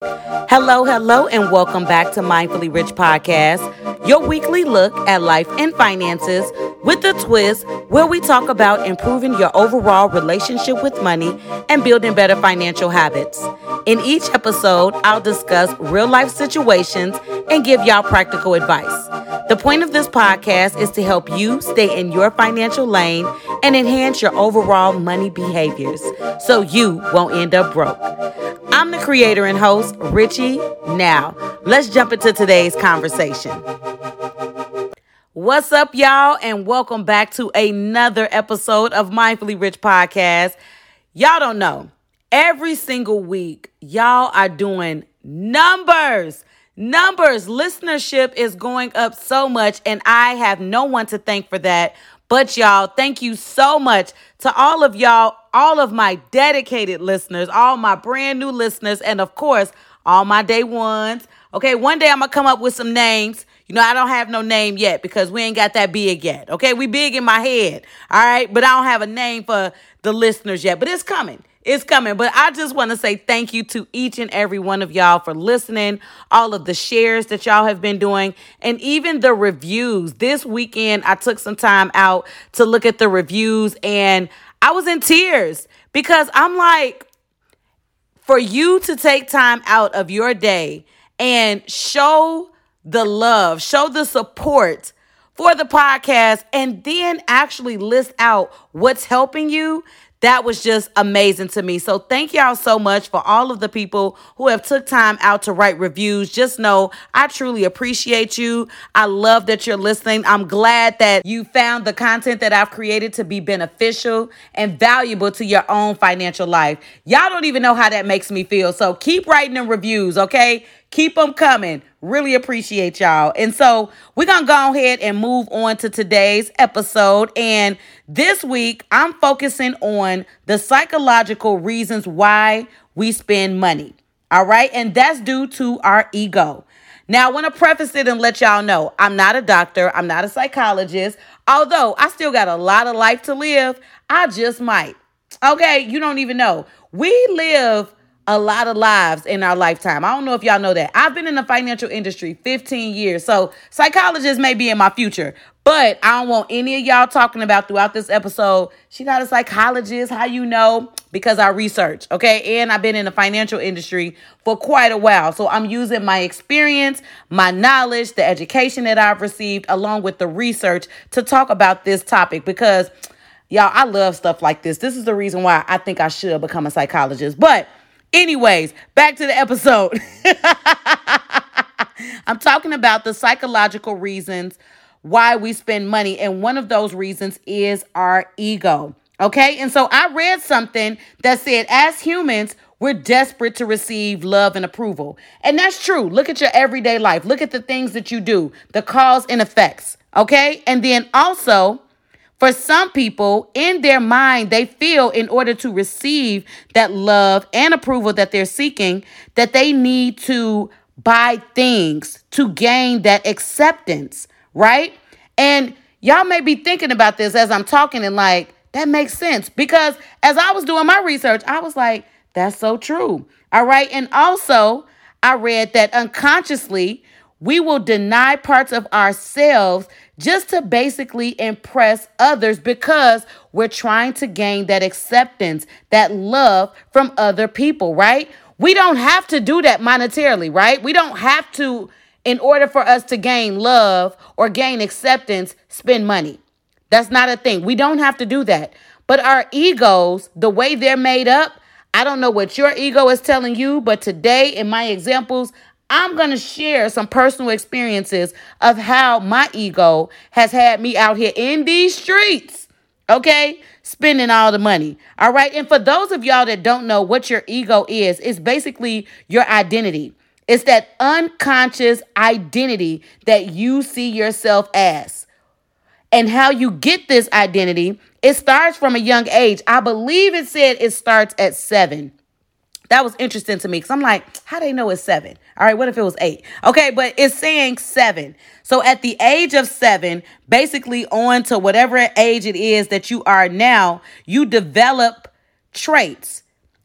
Hello, hello, and welcome back to Mindfully Rich Podcast, your weekly look at life and finances with a twist where we talk about improving your overall relationship with money and building better financial habits. In each episode, I'll discuss real life situations and give y'all practical advice. The point of this podcast is to help you stay in your financial lane and enhance your overall money behaviors so you won't end up broke. I'm the creator and host, Richie. Now, let's jump into today's conversation. What's up, y'all, and welcome back to another episode of Mindfully Rich Podcast. Y'all don't know, every single week, y'all are doing numbers. Numbers, listenership is going up so much, and I have no one to thank for that but y'all, thank you so much to all of y'all, all of my dedicated listeners, all my brand new listeners, and of course, all my day ones. Okay, one day I'm gonna come up with some names. You know, I don't have no name yet because we ain't got that big yet. Okay, we big in my head. All right, but I don't have a name for the listeners yet, but it's coming. It's coming. But I just want to say thank you to each and every one of y'all for listening, all of the shares that y'all have been doing, and even the reviews. This weekend, I took some time out to look at the reviews and I was in tears because I'm like, for you to take time out of your day and show the love, show the support for the podcast, and then actually list out what's helping you that was just amazing to me. So thank y'all so much for all of the people who have took time out to write reviews. Just know I truly appreciate you. I love that you're listening. I'm glad that you found the content that I've created to be beneficial and valuable to your own financial life. Y'all don't even know how that makes me feel. So keep writing them reviews, okay? Keep them coming. Really appreciate y'all. And so we're going to go ahead and move on to today's episode. And this week, I'm focusing on the psychological reasons why we spend money. All right. And that's due to our ego. Now, I want to preface it and let y'all know I'm not a doctor, I'm not a psychologist. Although I still got a lot of life to live, I just might. Okay. You don't even know. We live a lot of lives in our lifetime. I don't know if y'all know that. I've been in the financial industry 15 years. So psychologists may be in my future, but I don't want any of y'all talking about throughout this episode. She not a psychologist. How you know? Because I research, okay? And I've been in the financial industry for quite a while. So I'm using my experience, my knowledge, the education that I've received, along with the research to talk about this topic because y'all, I love stuff like this. This is the reason why I think I should become a psychologist. But Anyways, back to the episode. I'm talking about the psychological reasons why we spend money. And one of those reasons is our ego. Okay. And so I read something that said, as humans, we're desperate to receive love and approval. And that's true. Look at your everyday life. Look at the things that you do, the cause and effects. Okay. And then also, for some people, in their mind, they feel in order to receive that love and approval that they're seeking, that they need to buy things to gain that acceptance, right? And y'all may be thinking about this as I'm talking and like, that makes sense. Because as I was doing my research, I was like, that's so true. All right. And also, I read that unconsciously, we will deny parts of ourselves just to basically impress others because we're trying to gain that acceptance, that love from other people, right? We don't have to do that monetarily, right? We don't have to, in order for us to gain love or gain acceptance, spend money. That's not a thing. We don't have to do that. But our egos, the way they're made up, I don't know what your ego is telling you, but today in my examples, I'm going to share some personal experiences of how my ego has had me out here in these streets, okay? Spending all the money. All right. And for those of y'all that don't know what your ego is, it's basically your identity. It's that unconscious identity that you see yourself as. And how you get this identity, it starts from a young age. I believe it said it starts at seven. That was interesting to me because I'm like, how they know it's seven? All right, what if it was eight? Okay, but it's saying seven. So at the age of seven, basically on to whatever age it is that you are now, you develop traits.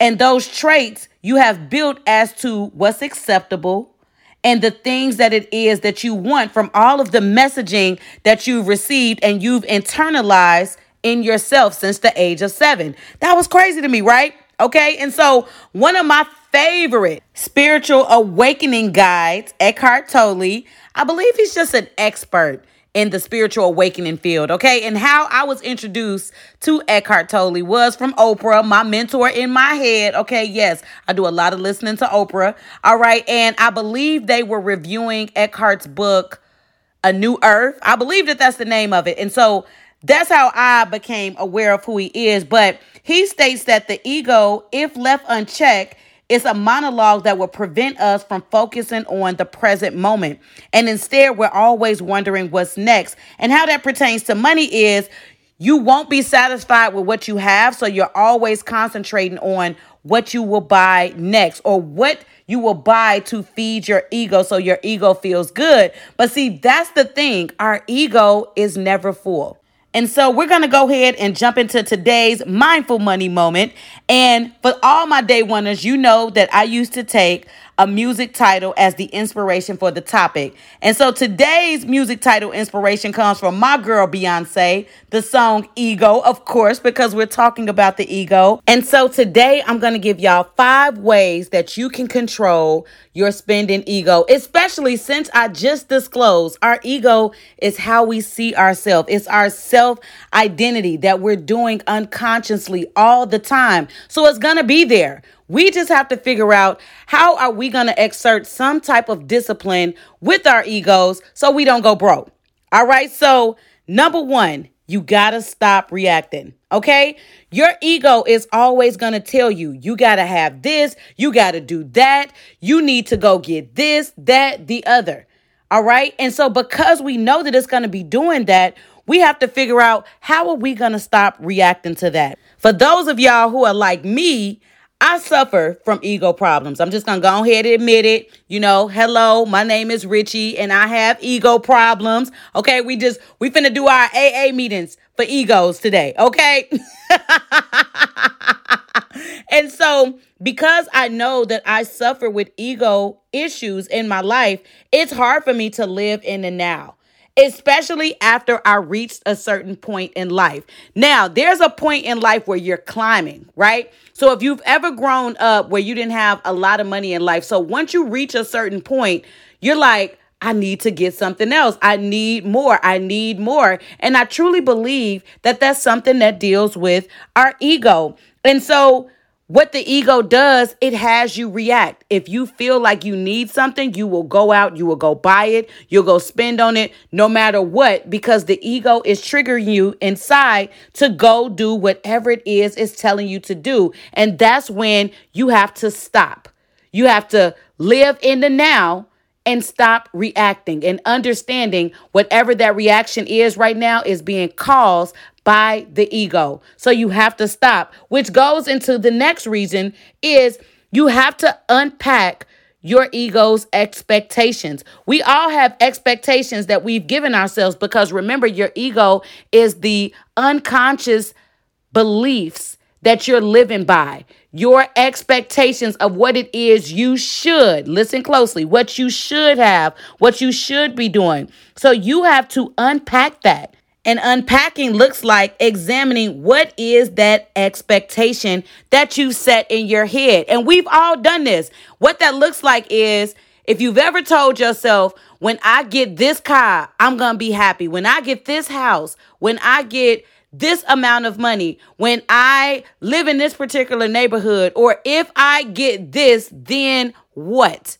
And those traits you have built as to what's acceptable and the things that it is that you want from all of the messaging that you've received and you've internalized in yourself since the age of seven. That was crazy to me, right? Okay. And so, one of my favorite spiritual awakening guides, Eckhart Tolle, I believe he's just an expert in the spiritual awakening field, okay? And how I was introduced to Eckhart Tolle was from Oprah, my mentor in my head, okay? Yes, I do a lot of listening to Oprah, all right? And I believe they were reviewing Eckhart's book, A New Earth. I believe that that's the name of it. And so that's how I became aware of who he is. But he states that the ego, if left unchecked, is a monologue that will prevent us from focusing on the present moment. And instead, we're always wondering what's next. And how that pertains to money is you won't be satisfied with what you have. So you're always concentrating on what you will buy next or what you will buy to feed your ego so your ego feels good. But see, that's the thing. Our ego is never full. And so we're going to go ahead and jump into today's mindful money moment. And for all my day oneers, you know that I used to take a music title as the inspiration for the topic. And so today's music title inspiration comes from my girl Beyonce, the song Ego, of course, because we're talking about the ego. And so today I'm going to give y'all five ways that you can control your spending ego, especially since I just disclosed our ego is how we see ourselves. It's our self identity that we're doing unconsciously all the time. So it's going to be there. We just have to figure out how are we going to exert some type of discipline with our egos so we don't go broke. All right? So, number 1, you got to stop reacting. Okay? Your ego is always going to tell you, you got to have this, you got to do that, you need to go get this, that, the other. All right? And so because we know that it's going to be doing that, we have to figure out how are we going to stop reacting to that. For those of y'all who are like me, I suffer from ego problems. I'm just gonna go ahead and admit it. You know, hello, my name is Richie and I have ego problems. Okay, we just we finna do our AA meetings for egos today, okay? and so because I know that I suffer with ego issues in my life, it's hard for me to live in the now especially after I reached a certain point in life. Now, there's a point in life where you're climbing, right? So if you've ever grown up where you didn't have a lot of money in life, so once you reach a certain point, you're like, I need to get something else. I need more. I need more. And I truly believe that that's something that deals with our ego. And so what the ego does, it has you react. If you feel like you need something, you will go out, you will go buy it, you'll go spend on it no matter what, because the ego is triggering you inside to go do whatever it is it's telling you to do. And that's when you have to stop. You have to live in the now and stop reacting and understanding whatever that reaction is right now is being caused by the ego. So you have to stop, which goes into the next reason is you have to unpack your ego's expectations. We all have expectations that we've given ourselves because remember, your ego is the unconscious beliefs that you're living by, your expectations of what it is you should, listen closely, what you should have, what you should be doing. So you have to unpack that. And unpacking looks like examining what is that expectation that you set in your head. And we've all done this. What that looks like is if you've ever told yourself, when I get this car, I'm going to be happy. When I get this house, when I get this amount of money, when I live in this particular neighborhood, or if I get this, then what?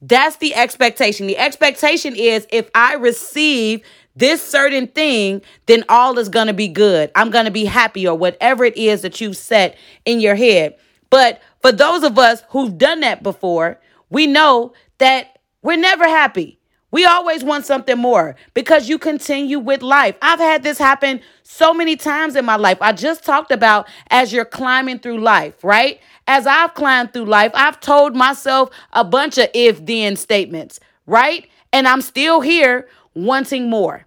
That's the expectation. The expectation is if I receive this certain thing, then all is going to be good. I'm going to be happy or whatever it is that you've set in your head. But for those of us who've done that before, we know that we're never happy. We always want something more because you continue with life. I've had this happen so many times in my life. I just talked about as you're climbing through life, right? As I've climbed through life, I've told myself a bunch of if then statements, right? And I'm still here wanting more.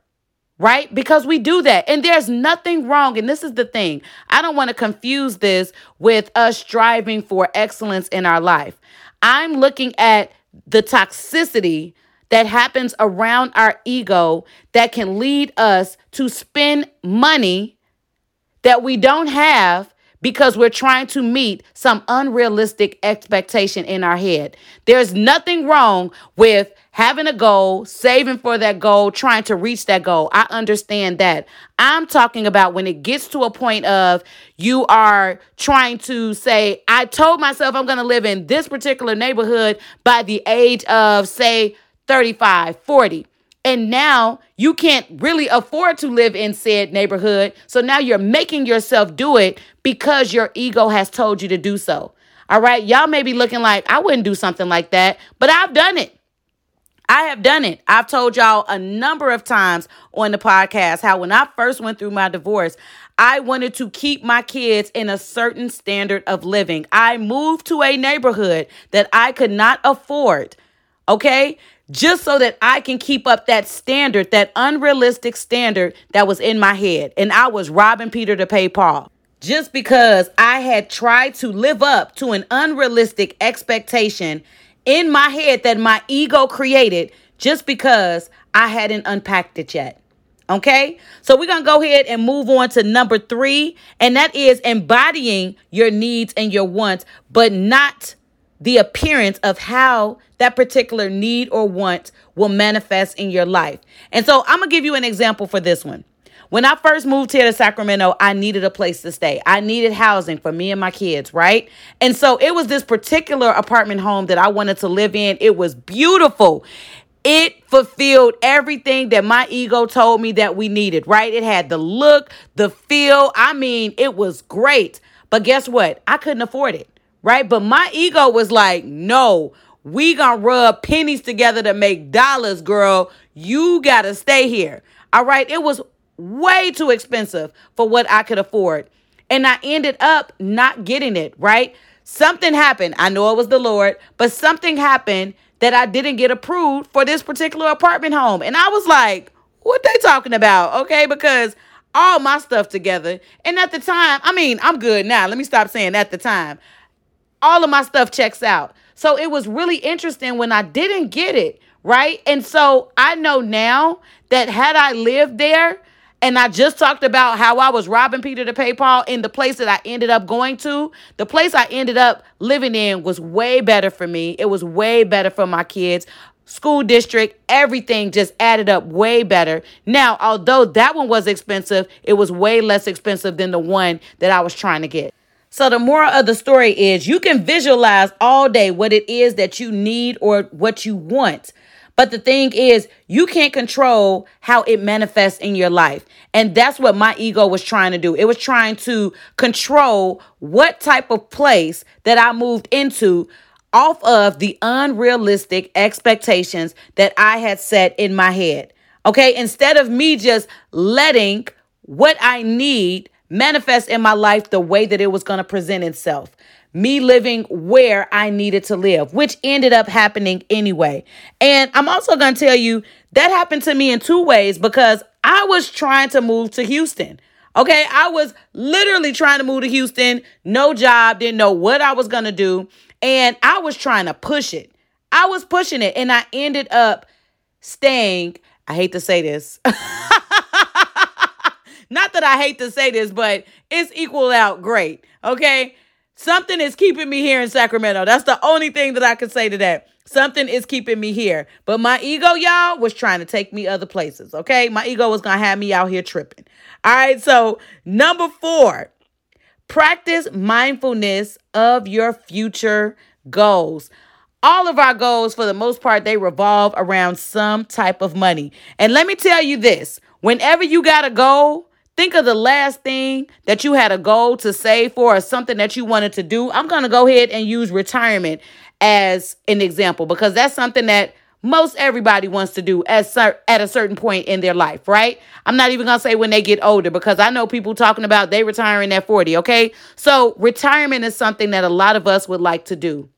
right? Because we do that. And there's nothing wrong. And this is the thing I don't want to confuse this with us striving for excellence in our life. I'm looking at the toxicity that happens around our ego that can lead us to spend money that we don't have because we're trying to meet some unrealistic expectation in our head. There's nothing wrong with having a goal, saving for that goal, trying to reach that goal. I understand that. I'm talking about when it gets to a point of you are trying to say, I told myself I'm going to live in this particular neighborhood by the age of, say, 35, 40. And now you can't really afford to live in said neighborhood. So now you're making yourself do it because your ego has told you to do so. All right. Y'all may be looking like, I wouldn't do something like that, but I've done it. I have done it. I've told y'all a number of times on the podcast how when I first went through my divorce, I wanted to keep my kids in a certain standard of living. I moved to a neighborhood that I could not afford. Okay just so that I can keep up that standard, that unrealistic standard that was in my head. And I was robbing Peter to pay Paul. Just because I had tried to live up to an unrealistic expectation in my head that my ego created just because I hadn't unpacked it yet. Okay, so we're gonna go ahead and move on to number three, and that is embodying your needs and your wants, but not the appearance of how that particular need or want will manifest in your life. And so I'm going to give you an example for this one. When I first moved here to Sacramento, I needed a place to stay. I needed housing for me and my kids, right? And so it was this particular apartment home that I wanted to live in. It was beautiful. It fulfilled everything that my ego told me that we needed, right? It had the look, the feel. I mean, it was great. But guess what? I couldn't afford it right? But my ego was like, no, we gonna rub pennies together to make dollars, girl. You gotta stay here. All right. It was way too expensive for what I could afford. And I ended up not getting it, right? Something happened. I know it was the Lord, but something happened that I didn't get approved for this particular apartment home. And I was like, what they talking about? Okay, because all my stuff together. And at the time, I mean, I'm good now. Let me stop saying at the time all of my stuff checks out. So it was really interesting when I didn't get it, right? And so I know now that had I lived there, and I just talked about how I was robbing Peter to pay Paul in the place that I ended up going to. The place I ended up living in was way better for me. It was way better for my kids. School district, everything just added up way better. Now, although that one was expensive, it was way less expensive than the one that I was trying to get. So, the moral of the story is you can visualize all day what it is that you need or what you want. But the thing is, you can't control how it manifests in your life. And that's what my ego was trying to do. It was trying to control what type of place that I moved into off of the unrealistic expectations that I had set in my head. Okay. Instead of me just letting what I need manifest in my life the way that it was going to present itself. Me living where I needed to live, which ended up happening anyway. And I'm also going to tell you that happened to me in two ways because I was trying to move to Houston. Okay, I was literally trying to move to Houston, no job, didn't know what I was going to do, and I was trying to push it. I was pushing it, and I ended up staying. I hate to say this. Not that I hate to say this, but it's equal out great. Okay. Something is keeping me here in Sacramento. That's the only thing that I can say to that. Something is keeping me here. But my ego, y'all, was trying to take me other places. Okay. My ego was going to have me out here tripping. All right. So, number four, practice mindfulness of your future goals. All of our goals, for the most part, they revolve around some type of money. And let me tell you this whenever you got a goal, Think of the last thing that you had a goal to save for or something that you wanted to do. I'm going to go ahead and use retirement as an example because that's something that most everybody wants to do at, at a certain point in their life, right? I'm not even going to say when they get older because I know people talking about they retiring at 40, okay? So, retirement is something that a lot of us would like to do.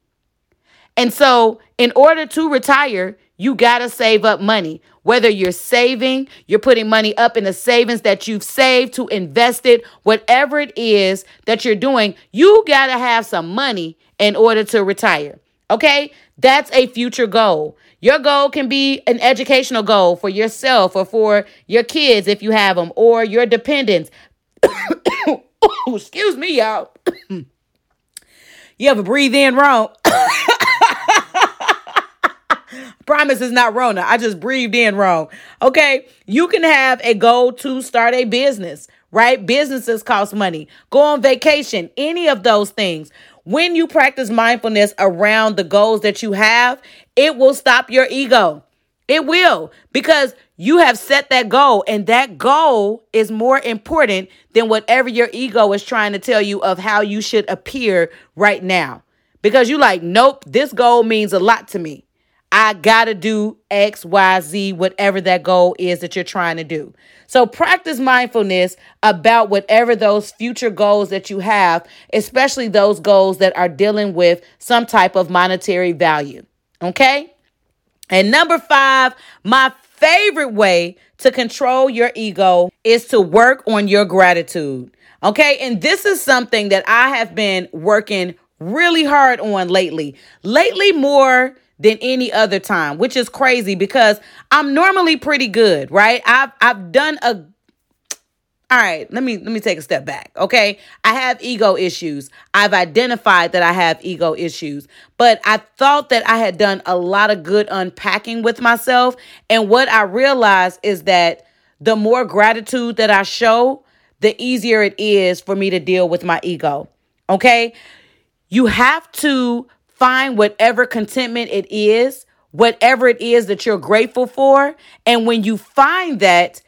And so, in order to retire, you got to save up money. Whether you're saving, you're putting money up in the savings that you've saved to invest it, whatever it is that you're doing, you got to have some money in order to retire. Okay? That's a future goal. Your goal can be an educational goal for yourself or for your kids if you have them or your dependents. Excuse me, y'all. you ever breathe in wrong? Promise is not Rona. I just breathed in wrong. Okay. You can have a goal to start a business, right? Businesses cost money. Go on vacation, any of those things. When you practice mindfulness around the goals that you have, it will stop your ego. It will because you have set that goal, and that goal is more important than whatever your ego is trying to tell you of how you should appear right now. Because you like, nope, this goal means a lot to me. I got to do X, Y, Z, whatever that goal is that you're trying to do. So practice mindfulness about whatever those future goals that you have, especially those goals that are dealing with some type of monetary value. Okay? And number five, my favorite way to control your ego is to work on your gratitude. Okay? And this is something that I have been working really hard on lately. Lately, more than any other time, which is crazy because I'm normally pretty good, right? I've I've done a all right, let me let me take a step back. Okay? I have ego issues. I've identified that I have ego issues, but I thought that I had done a lot of good unpacking with myself, and what I realized is that the more gratitude that I show, the easier it is for me to deal with my ego. Okay? You have to Find whatever contentment it is, whatever it is that you're grateful for. And when you find that,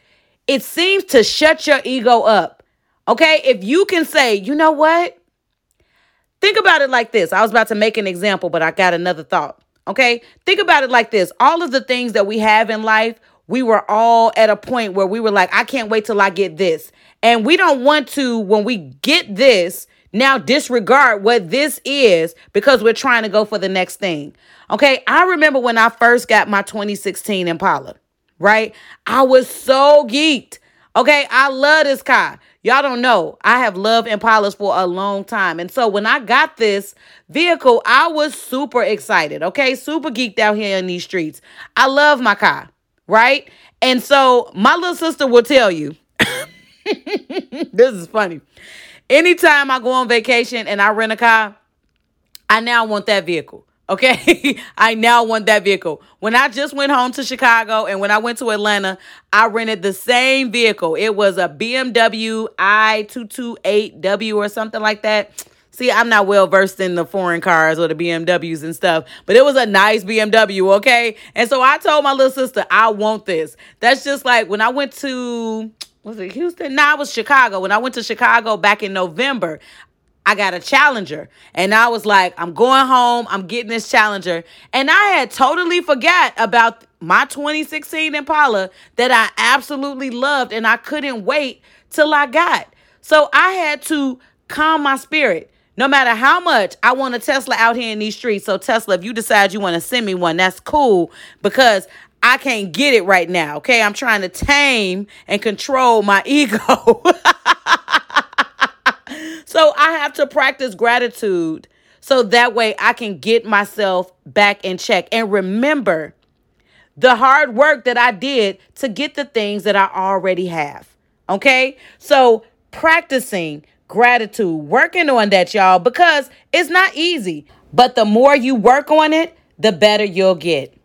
it seems to shut your ego up. Okay. If you can say, you know what? Think about it like this. I was about to make an example, but I got another thought. Okay. Think about it like this all of the things that we have in life, we were all at a point where we were like, I can't wait till I get this. And we don't want to, when we get this, now disregard what this is because we're trying to go for the next thing. Okay, I remember when I first got my 2016 Impala, right? I was so geeked. Okay, I love this car. Y'all don't know. I have loved Impalas for a long time. And so when I got this vehicle, I was super excited. Okay, super geeked out here in these streets. I love my car, right? And so my little sister will tell you this is funny. Anytime I go on vacation and I rent a car, I now want that vehicle. Okay. I now want that vehicle. When I just went home to Chicago and when I went to Atlanta, I rented the same vehicle. It was a BMW i228W or something like that. See, I'm not well versed in the foreign cars or the BMWs and stuff, but it was a nice BMW, okay? And so I told my little sister, I want this. That's just like when I went to was it Houston? No, nah, it was Chicago. When I went to Chicago back in November, I got a challenger. And I was like, I'm going home. I'm getting this challenger. And I had totally forgot about my 2016 Impala that I absolutely loved and I couldn't wait till I got. So I had to calm my spirit. No matter how much I want a Tesla out here in these streets. So, Tesla, if you decide you want to send me one, that's cool because I can't get it right now. Okay. I'm trying to tame and control my ego. so I have to practice gratitude so that way I can get myself back in check and remember the hard work that I did to get the things that I already have. Okay. So practicing gratitude, working on that, y'all, because it's not easy. But the more you work on it, the better you'll get.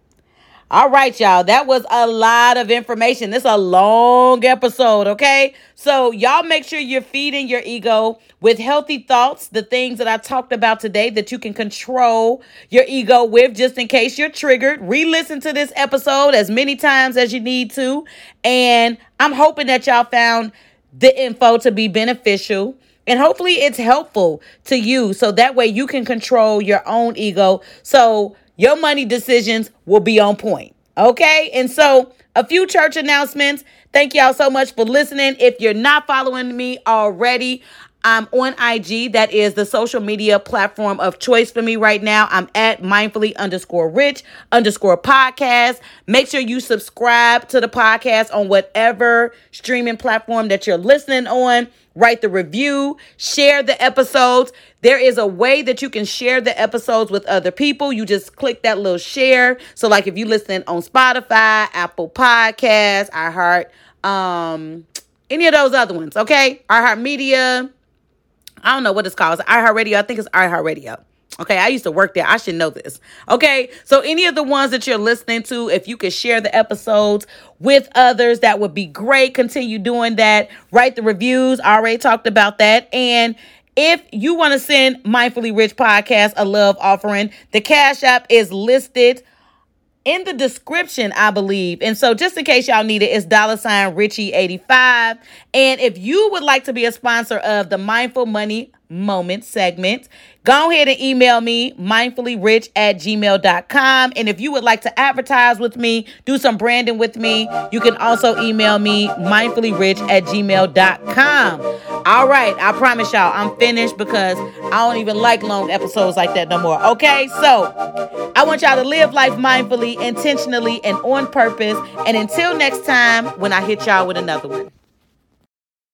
All right, y'all. That was a lot of information. This is a long episode, okay? So, y'all make sure you're feeding your ego with healthy thoughts, the things that I talked about today that you can control your ego with just in case you're triggered. Re listen to this episode as many times as you need to. And I'm hoping that y'all found the info to be beneficial. And hopefully it's helpful to you so that way you can control your own ego. So, your money decisions will be on point. Okay. And so, a few church announcements. Thank y'all so much for listening. If you're not following me already, I'm on IG. That is the social media platform of choice for me right now. I'm at mindfully underscore rich underscore podcast. Make sure you subscribe to the podcast on whatever streaming platform that you're listening on. Write the review, share the episodes. There is a way that you can share the episodes with other people. You just click that little share. So, like if you listen on Spotify, Apple Podcasts, iHeart, um, any of those other ones, okay? iHeart Media, I don't know what it's called. It's iHeartRadio. I think it's iHeartRadio. Okay, I used to work there. I should know this. Okay, so any of the ones that you're listening to, if you could share the episodes with others, that would be great. Continue doing that. Write the reviews. I already talked about that. And if you want to send Mindfully Rich Podcast a love offering, the Cash App is listed in the description, I believe. And so, just in case y'all need it, it's dollar sign Richie85. And if you would like to be a sponsor of the Mindful Money Moment segment, go ahead and email me mindfullyrich at gmail.com. And if you would like to advertise with me, do some branding with me, you can also email me mindfullyrich at gmail.com. All right, I promise y'all I'm finished because I don't even like long episodes like that no more. Okay, so I want y'all to live life mindfully, intentionally, and on purpose. And until next time, when I hit y'all with another one.